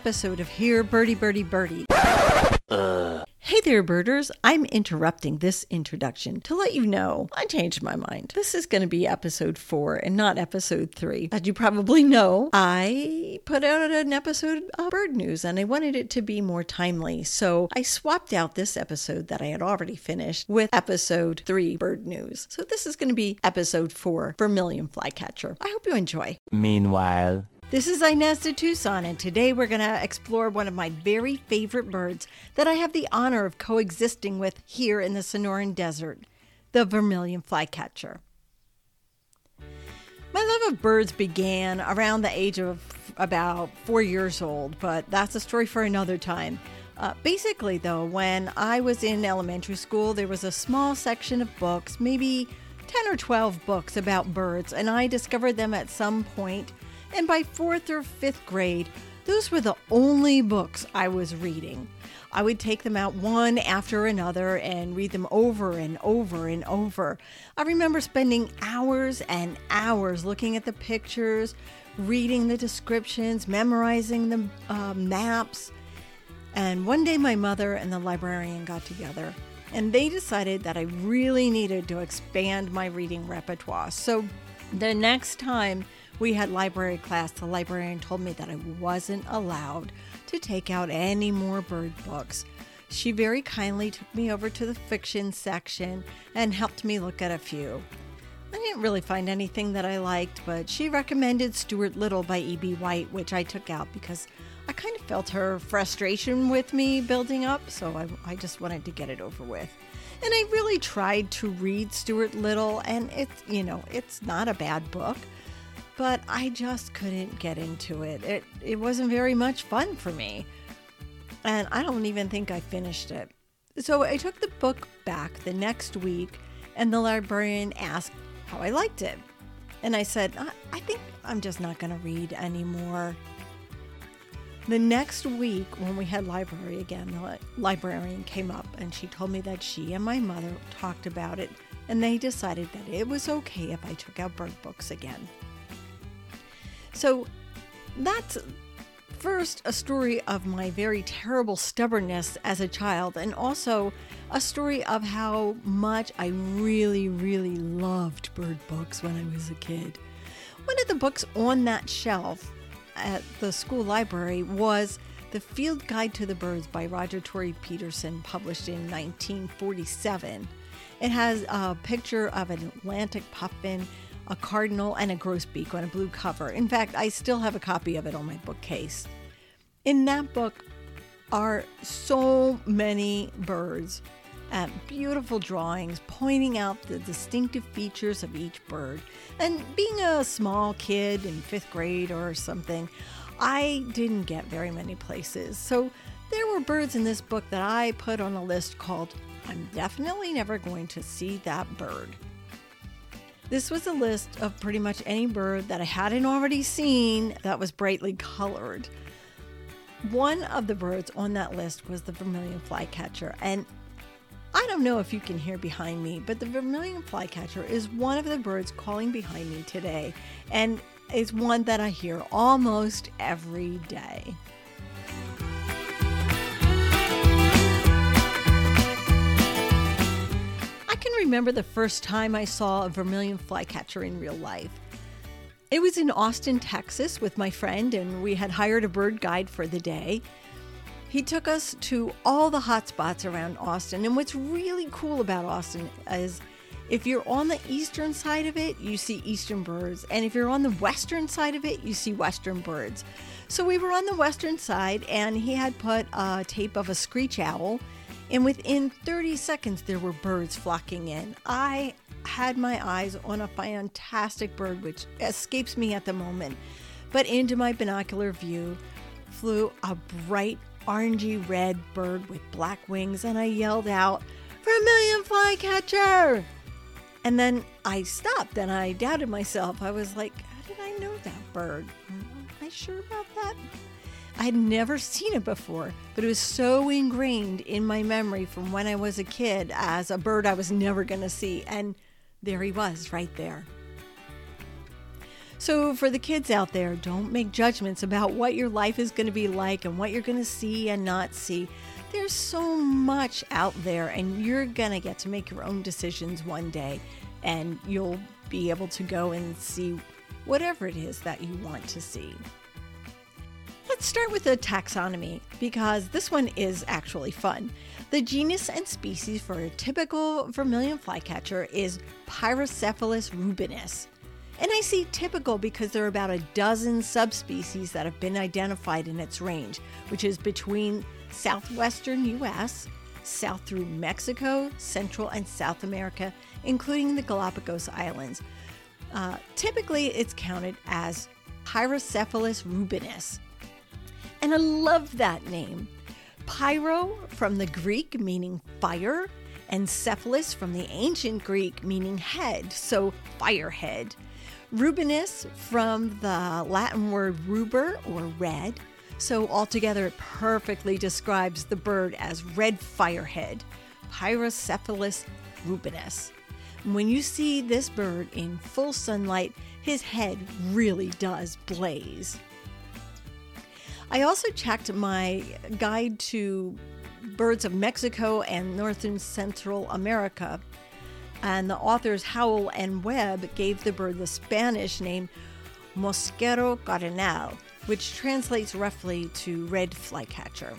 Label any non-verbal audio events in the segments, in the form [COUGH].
episode of Here Birdie Birdie Birdie. Hey there, birders. I'm interrupting this introduction to let you know I changed my mind. This is going to be episode four and not episode three. As you probably know, I put out an episode of Bird News and I wanted it to be more timely. So I swapped out this episode that I had already finished with episode three, Bird News. So this is going to be episode four, Vermilion Flycatcher. I hope you enjoy. Meanwhile, This is Inez de Tucson, and today we're going to explore one of my very favorite birds that I have the honor of coexisting with here in the Sonoran Desert the vermilion flycatcher. My love of birds began around the age of about four years old, but that's a story for another time. Uh, basically, though, when I was in elementary school, there was a small section of books, maybe 10 or 12 books about birds, and I discovered them at some point. And by fourth or fifth grade, those were the only books I was reading. I would take them out one after another and read them over and over and over. I remember spending hours and hours looking at the pictures, reading the descriptions, memorizing the uh, maps. And one day, my mother and the librarian got together and they decided that I really needed to expand my reading repertoire. So the next time we had library class, the librarian told me that I wasn't allowed to take out any more bird books. She very kindly took me over to the fiction section and helped me look at a few. I didn't really find anything that I liked, but she recommended Stuart Little by E.B. White, which I took out because I kind of felt her frustration with me building up, so I, I just wanted to get it over with. And I really tried to read Stuart Little, and it's, you know, it's not a bad book but I just couldn't get into it. It it wasn't very much fun for me. And I don't even think I finished it. So I took the book back the next week and the librarian asked how I liked it. And I said, I, I think I'm just not going to read anymore. The next week, when we had library again, the librarian came up and she told me that she and my mother talked about it and they decided that it was okay if I took out bird books again. So that's first a story of my very terrible stubbornness as a child, and also a story of how much I really, really loved bird books when I was a kid. One of the books on that shelf at the school library was The Field Guide to the Birds by Roger Torrey Peterson, published in 1947. It has a picture of an Atlantic puffin a cardinal, and a grosbeak on a blue cover. In fact, I still have a copy of it on my bookcase. In that book are so many birds and beautiful drawings pointing out the distinctive features of each bird. And being a small kid in fifth grade or something, I didn't get very many places. So there were birds in this book that I put on a list called I'm definitely never going to see that bird. This was a list of pretty much any bird that I hadn't already seen that was brightly colored. One of the birds on that list was the vermilion flycatcher, and I don't know if you can hear behind me, but the vermilion flycatcher is one of the birds calling behind me today, and is one that I hear almost every day. Remember the first time I saw a vermilion flycatcher in real life. It was in Austin, Texas, with my friend, and we had hired a bird guide for the day. He took us to all the hot spots around Austin, and what's really cool about Austin is if you're on the eastern side of it, you see eastern birds, and if you're on the western side of it, you see western birds. So we were on the western side, and he had put a tape of a screech owl and within 30 seconds, there were birds flocking in. I had my eyes on a fantastic bird, which escapes me at the moment, but into my binocular view flew a bright orangey red bird with black wings, and I yelled out, Vermilion flycatcher! And then I stopped and I doubted myself. I was like, how did I know that bird? Am I sure about that? I had never seen it before, but it was so ingrained in my memory from when I was a kid as a bird I was never going to see. And there he was, right there. So, for the kids out there, don't make judgments about what your life is going to be like and what you're going to see and not see. There's so much out there, and you're going to get to make your own decisions one day, and you'll be able to go and see whatever it is that you want to see. Let's start with the taxonomy because this one is actually fun. The genus and species for a typical vermilion flycatcher is Pyrocephalus rubinus. And I say typical because there are about a dozen subspecies that have been identified in its range, which is between southwestern US, south through Mexico, Central and South America, including the Galapagos Islands. Uh, typically, it's counted as Pyrocephalus rubinus. And I love that name. Pyro from the Greek meaning fire, and cephalus from the ancient Greek meaning head, so firehead. Rubinus from the Latin word ruber or red, so altogether it perfectly describes the bird as red firehead, Pyrocephalus rubinus. When you see this bird in full sunlight, his head really does blaze. I also checked my guide to birds of Mexico and North and Central America. And the authors Howell and Webb gave the bird the Spanish name Mosquero cardenal, which translates roughly to red flycatcher.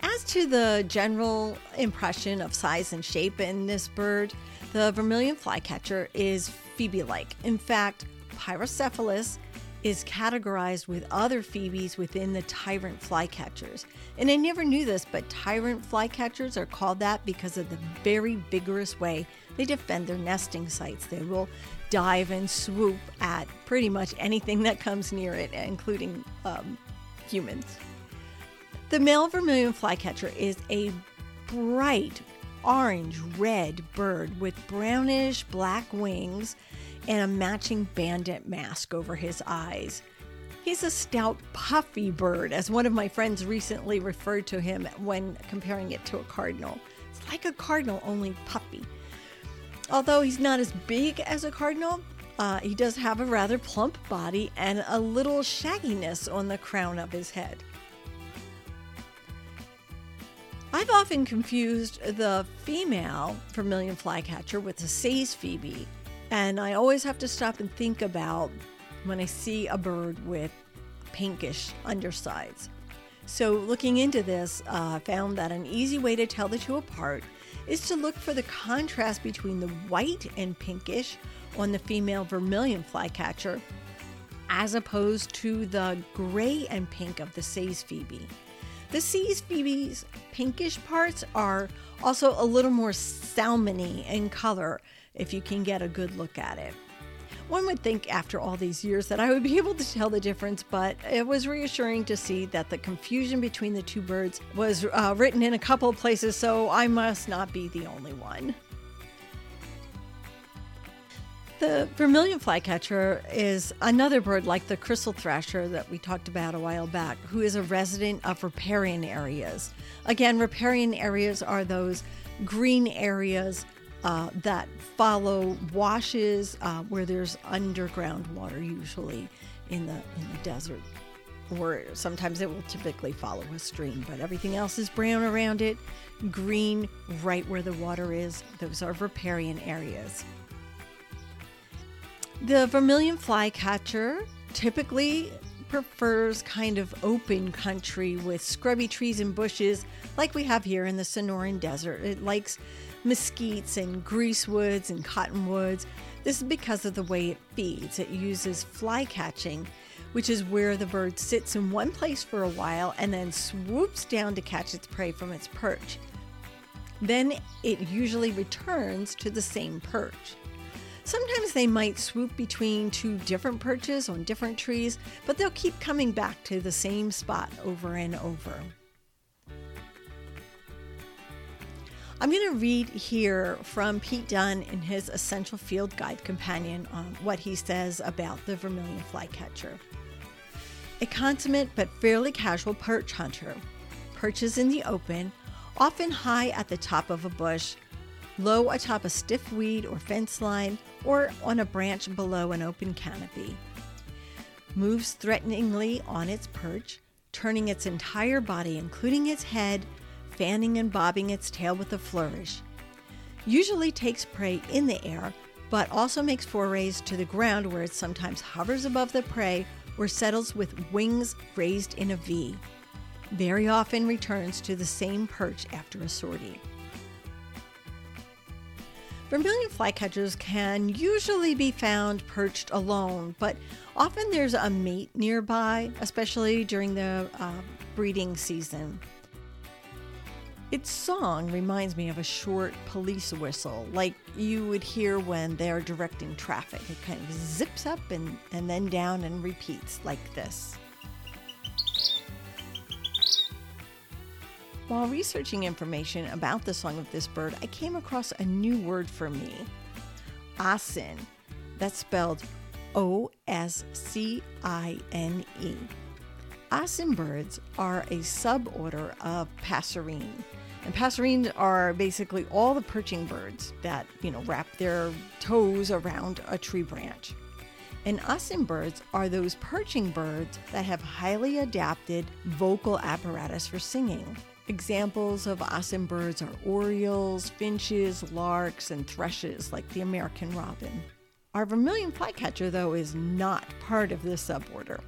As to the general impression of size and shape in this bird, the vermilion flycatcher is phoebe like. In fact, Pyrocephalus is categorized with other phoebes within the tyrant flycatchers. And I never knew this, but tyrant flycatchers are called that because of the very vigorous way they defend their nesting sites. They will dive and swoop at pretty much anything that comes near it, including um, humans. The male vermilion flycatcher is a bright orange red bird with brownish black wings and a matching bandit mask over his eyes. He's a stout, puffy bird, as one of my friends recently referred to him when comparing it to a cardinal. It's like a cardinal, only puffy. Although he's not as big as a cardinal, uh, he does have a rather plump body and a little shagginess on the crown of his head. I've often confused the female vermilion flycatcher with the Say's phoebe, and I always have to stop and think about when I see a bird with pinkish undersides. So, looking into this, I uh, found that an easy way to tell the two apart is to look for the contrast between the white and pinkish on the female vermilion flycatcher as opposed to the gray and pink of the Say's phoebe. The Say's phoebe's pinkish parts are also a little more salmony in color if you can get a good look at it. One would think after all these years that I would be [LAUGHS] able to tell the difference, but it was reassuring to see that the confusion between the two birds was uh, written in a couple of places, so I must not be the only one. The vermilion flycatcher is another bird like the Crissal thrasher that we talked about a while back, who is a resident of riparian areas. Again, riparian areas are those green areas uh, that follow washes uh, where there's underground water, usually in the in the desert, or sometimes it will typically follow a stream. But everything else is brown around it, green right where the water is. Those are riparian areas. The vermilion flycatcher typically prefers kind of open country with scrubby trees and bushes like we have here in the Sonoran Desert. It likes mesquites and greasewoods and cottonwoods. This is because of the way it feeds. It uses fly catching, which is where the bird sits in one place for a while and then swoops down to catch its prey from its perch. Then it usually returns to the same perch. Sometimes they might swoop between two different perches on different trees, but they'll keep coming back to the same spot over and over. I'm going to read here from Pete Dunne in his Essential Field Guide Companion on what he says about the vermilion flycatcher. A consummate but fairly casual perch hunter, perches in the open, often high at the top of a bush, low atop a stiff weed or fence line, or on a branch below an open canopy. Moves threateningly on its perch, turning its entire body, including its head, fanning and bobbing its tail with a flourish. Usually takes prey in the air, but also makes forays to the ground where it sometimes hovers above the prey or settles with wings raised in a V. Very often returns to the same perch after a sortie. Vermilion flycatchers can usually be found perched alone, but often there's a mate nearby, especially during the uh, breeding season. Its song reminds me of a short police whistle, like you would hear when they're directing traffic. It kind of zips up and, and then down and repeats like this. While researching information about the song of this bird, I came across a new word for me Oscine. That's spelled O S C I N E. Oscine birds are a suborder of passerine. And passerines are basically all the perching birds that, you know, wrap their toes around a tree branch. And Oscine birds are those perching birds that have highly adapted vocal apparatus for singing. Examples of Oscine birds are orioles, finches, larks, and thrushes like the American robin. Our vermilion flycatcher, though, is not part of this suborder.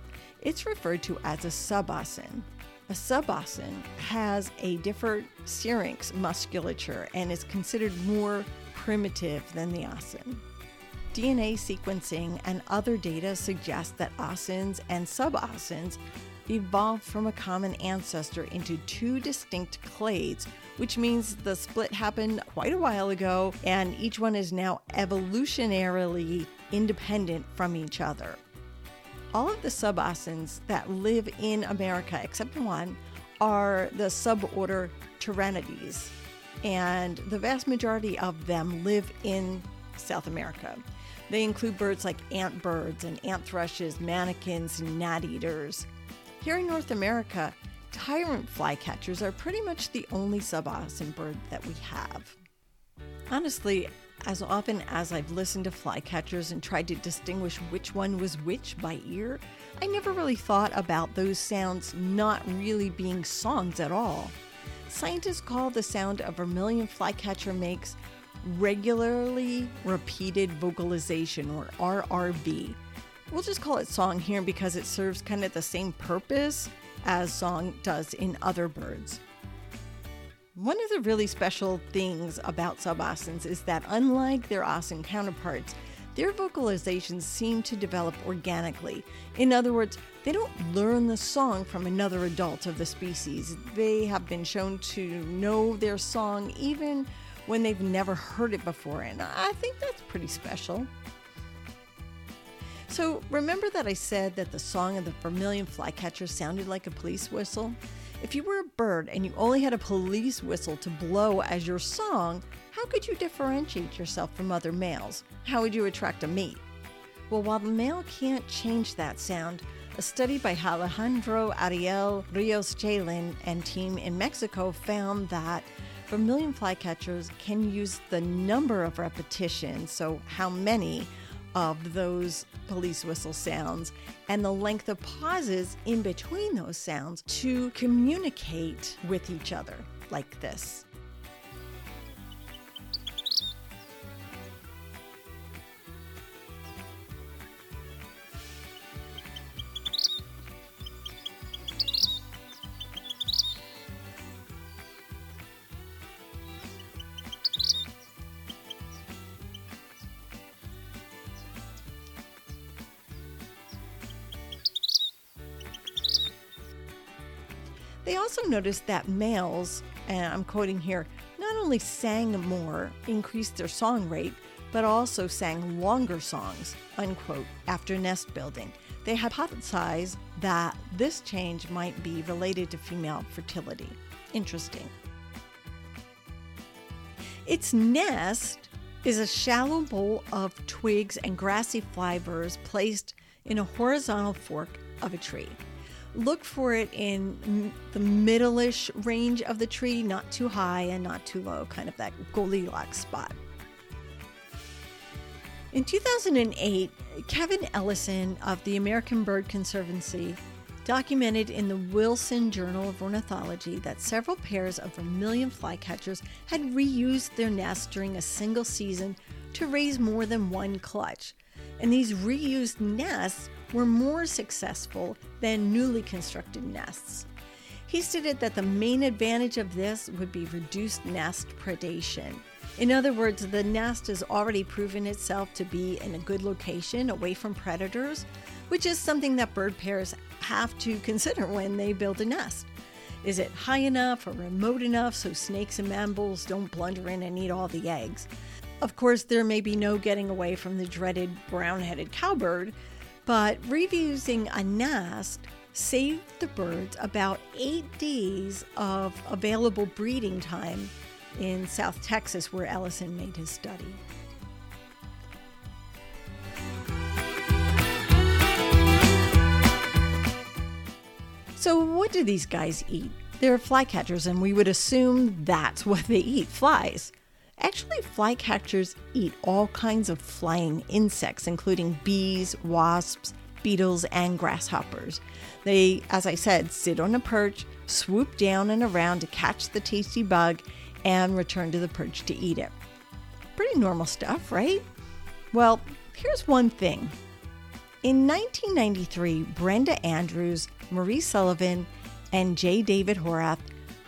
It's referred to as a suboscine. A suboscine has a different syrinx musculature and is considered more primitive than the oscine. DNA sequencing and other data suggest that oscines and suboscines evolved from a common ancestor into two distinct clades, which means the split happened quite a while ago, and each one is now evolutionarily independent from each other. All of the suboscines that live in America, except one, are the suborder Tyrannides, and the vast majority of them live in South America. They include birds like antbirds and ant thrushes, manakins, and gnat eaters. Here in North America, tyrant flycatchers are pretty much the only suboscine bird that we have. Honestly, as often as I've listened to flycatchers and tried to distinguish which one was which by ear, I never really thought about those sounds not really being songs at all. Scientists call the sound a vermilion flycatcher makes regularly repeated vocalization or RRV, We'll just call it song here because it serves kind of the same purpose as song does in other birds. One of the really special things about suboscines is that unlike their oscine counterparts, their vocalizations seem to develop organically. In other words, they don't learn the song from another adult of the species. They have been shown to know their song even when they've never heard it before, and I think that's pretty special. So, remember that I said that the song of the vermilion flycatcher sounded like a police whistle? If you were a bird and you only had a police whistle to blow as your song, how could you differentiate yourself from other males? How would you attract a mate? Well, while the male can't change that sound, a study by Alejandro Ariel Rios Chelén and team in Mexico found that vermilion flycatchers can use the number of repetitions, so how many, of those police whistle sounds and the length of pauses in between those sounds to communicate with each other like this. Also noticed that males, and I'm quoting here, not only sang more, increased their song rate, but also sang longer songs, unquote, after nest building. They hypothesized that this change might be related to female fertility. Interesting. Its nest is a shallow bowl of twigs and grassy fibers placed in a horizontal fork of a tree. Look for it in the middle-ish range of the tree, not too high and not too low, kind of that Goldilocks spot. In 2008, Kevin Ellison of the American Bird Conservancy documented in the Wilson Journal of Ornithology that several pairs of vermilion flycatchers had reused their nests during a single season to raise more than one clutch. And these reused nests were more successful than newly constructed nests. He stated that the main advantage of this would be reduced nest predation. In other words, the nest has already proven itself to be in a good location away from predators, which is something that bird pairs have to [LAUGHS] consider when they build a nest. Is it high enough or remote enough so snakes and mammals don't blunder in and eat all the eggs? Of course, there may be no getting away from the dreaded brown headed cowbird, but reusing a nest saved the birds about eight days of available breeding time in South Texas, where Ellison made his study. So, what do these guys eat? They're flycatchers, and we would assume that's [LAUGHS] what they eat flies. Actually, flycatchers eat all kinds of flying insects, including bees, wasps, beetles, and grasshoppers. They, as I said, sit on a perch, swoop down and around to catch the tasty bug, and return to the perch to eat it. Pretty normal stuff, right? Well, here's one thing. In 1993, Brenda Andrews, Marie Sullivan, and J. David Horath,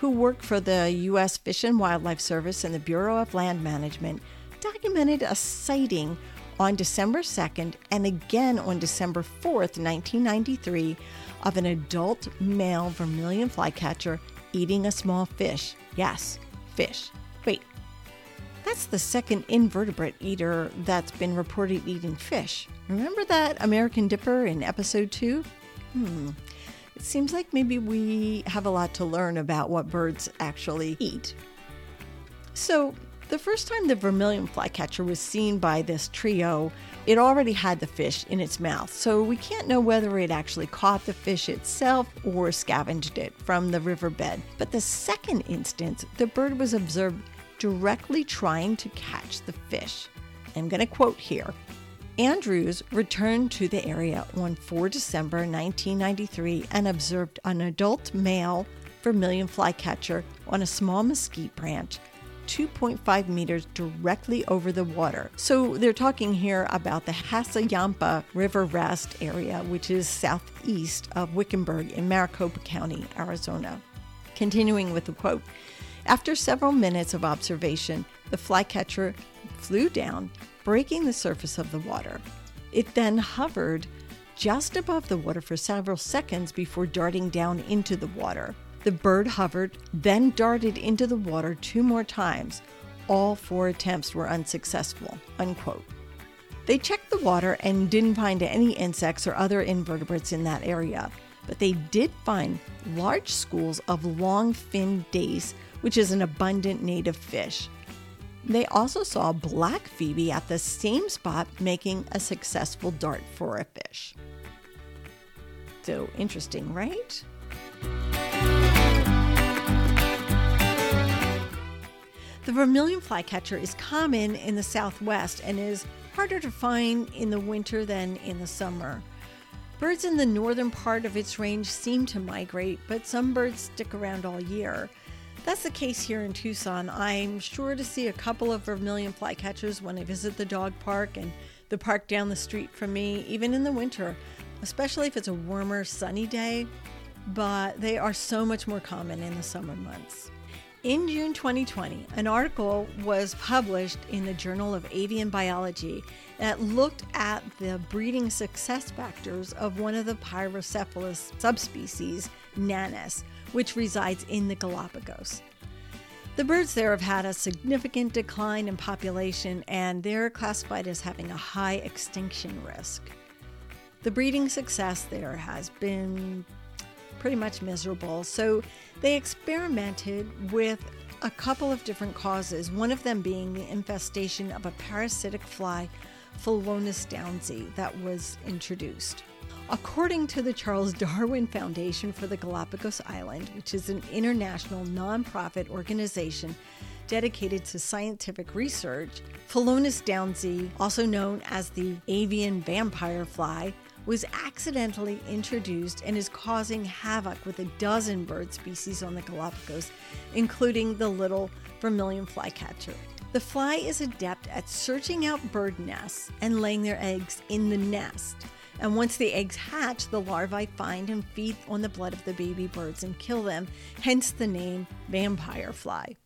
who worked for the U.S. Fish and Wildlife Service and the Bureau of Land Management, documented a sighting on December 2nd and again on December 4th, 1993, of an adult male vermilion flycatcher eating a small fish. Yes, fish. Wait, that's the second invertebrate eater that's been reported eating fish. Remember that American dipper in episode 2? Hmm. It seems like maybe we have a lot to learn about what birds actually eat. So, the first time the vermilion flycatcher was seen by this trio, it already had the fish in its mouth, so we can't know whether it actually caught the fish itself or scavenged it from the riverbed. But the second instance, the bird was observed directly trying to catch the fish. I'm going to quote here. Andrews returned to the area on 4 December 1993 and observed an adult male vermilion flycatcher on a small mesquite branch 2.5 meters directly over the water. So they're talking here about the Hassayampa River Rest area, which is southeast of Wickenburg in Maricopa County, Arizona. Continuing with the quote After several minutes of observation, the flycatcher flew down, breaking the surface of the water. It then hovered just above the water for several seconds before darting down into the water. The bird hovered, then darted into the water two more times. All four attempts were unsuccessful. Unquote. They checked the water and didn't find any insects or other invertebrates in that area, but they did find large schools of long fin dace, which is an abundant native fish. They also saw black phoebe at the same spot making a successful dart for a fish. So interesting, right? The vermilion flycatcher is common in the southwest and is harder to find in the winter than in the summer. Birds in the northern part of its range seem to migrate, but some birds stick around all year. That's the case here in Tucson. I'm sure to see a couple of vermilion flycatchers when I visit the dog park and the park down the street from me, even in the winter, especially if it's a warmer, sunny day. But they are so much more common in the summer months. In June 2020, an article was published in the Journal of Avian Biology that looked at the breeding success factors of one of the Pyrocephalus subspecies, Nanus, which resides in the Galapagos. The birds there have had a significant decline in population and they're classified as having a high extinction risk. The breeding success there has been pretty much miserable. So they experimented with a couple of different causes, one of them being the infestation of a parasitic fly, Philornis downsii, that was introduced. According to the Charles Darwin Foundation for the Galapagos Island, which is an international nonprofit organization dedicated to scientific research, Philornis downsi, also known as the avian vampire fly, was accidentally introduced and is causing havoc with a dozen bird species on the Galapagos, including the little vermilion flycatcher. The fly is adept at searching out bird nests and laying their eggs in the nest. And once the eggs hatch, the larvae find and feed on the blood of the baby birds and kill them, hence the name vampire fly.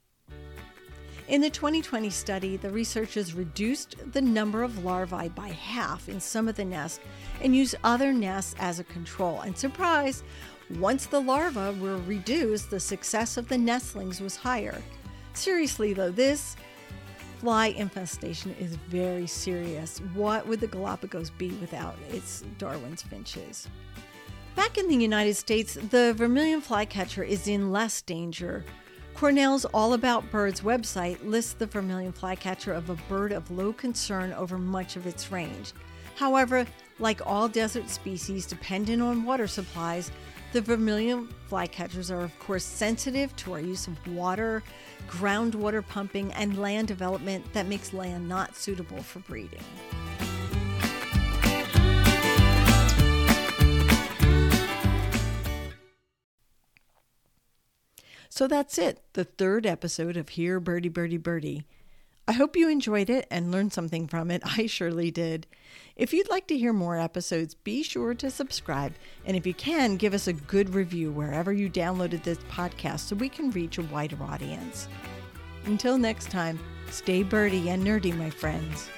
In the 2020 study, the researchers reduced the number of larvae by half in some of the nests and used other nests as a control. And surprise, once the larvae were reduced, the success of the nestlings was higher. Seriously, though, this fly infestation is very serious. What would the Galapagos be without its Darwin's finches? Back in the United States, the vermilion flycatcher is in less danger. Cornell's All About Birds website lists the vermilion flycatcher of a bird of low concern over much of its range. However, like all desert species dependent on water supplies, the vermilion flycatchers are, of course, sensitive to our use of water, groundwater pumping, and land development that makes land not suitable for breeding. So that's it, the third episode of Here Birdie Birdie Birdie. I hope you enjoyed it and learned something from it. [LAUGHS] I surely did. If you'd like to hear more episodes, be sure to subscribe. And if you can, give us a good review wherever you downloaded this podcast so we can reach a wider audience. Until next time, stay birdie and nerdy, my friends.